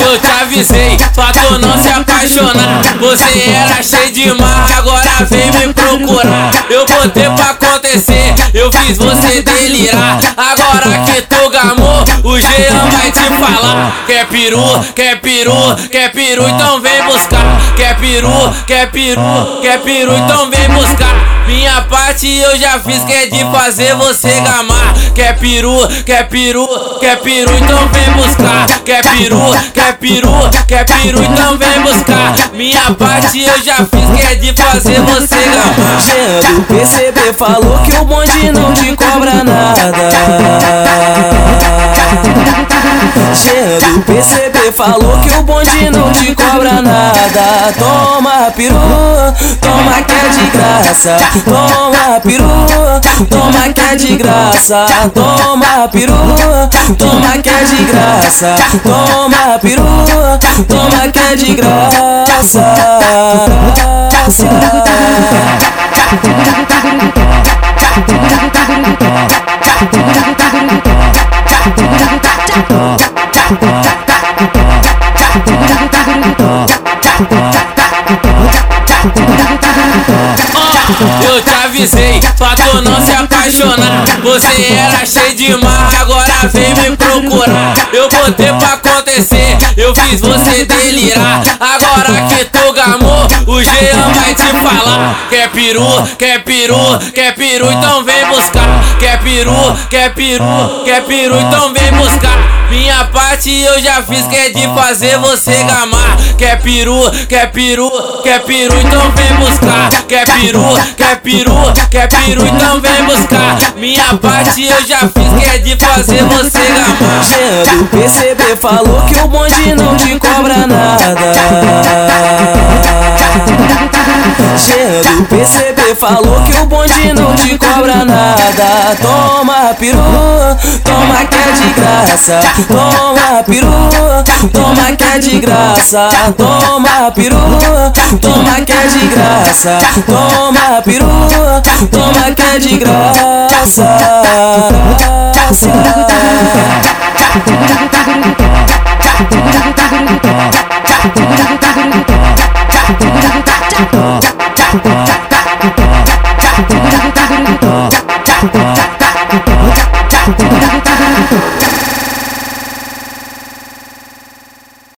Eu te avisei pra tu não se apaixonar. Você era cheio de mar, agora vem me procurar. Eu botei pra acontecer, eu fiz você delirar. Agora que tu gamou, o Jean vai te falar. Quer peru, quer peru, quer peru, então vem buscar. Quer peru, quer peru, quer peru, então vem buscar. Minha parte eu já fiz, que é de fazer você gamar. Quer peru, quer peru, quer peru, então vem buscar. Quer peru, quer peru, quer peru, então vem buscar. Minha parte eu já fiz, que é de fazer você gamar. Jean do PCB falou que o bonde não te cobra nada. Jean do PCB falou que o bonde não te cobra nada. Toma peru, toma que é de graça. Toma peru, toma que é de graça. Toma peru, toma que é de graça. Toma peru, toma que é de graça. Avisei pra tu não se apaixonar. Você era cheio de mar, agora vem me procurar. Eu botei pra acontecer, eu fiz você delirar. Agora que tu gamou, o Jean vai te falar. Quer peru, quer peru, quer peru, então vem buscar. Quer peru, quer peru, quer peru, então vem buscar. Minha eu já fiz, que é de fazer você gamar. Quer peru, quer peru, quer peru, então vem buscar. Quer peru, quer peru, quer peru, então vem buscar. Minha parte eu já fiz, que é de fazer você gamar. Jean do PCB falou que o bonde não te cobra nada. Jean do PCB falou que o bonde não te cobra nada. Toma peru, toma graça. Toma peru, toma que é de graça. Toma peru, toma que é de graça. Toma peru, toma que é de graça.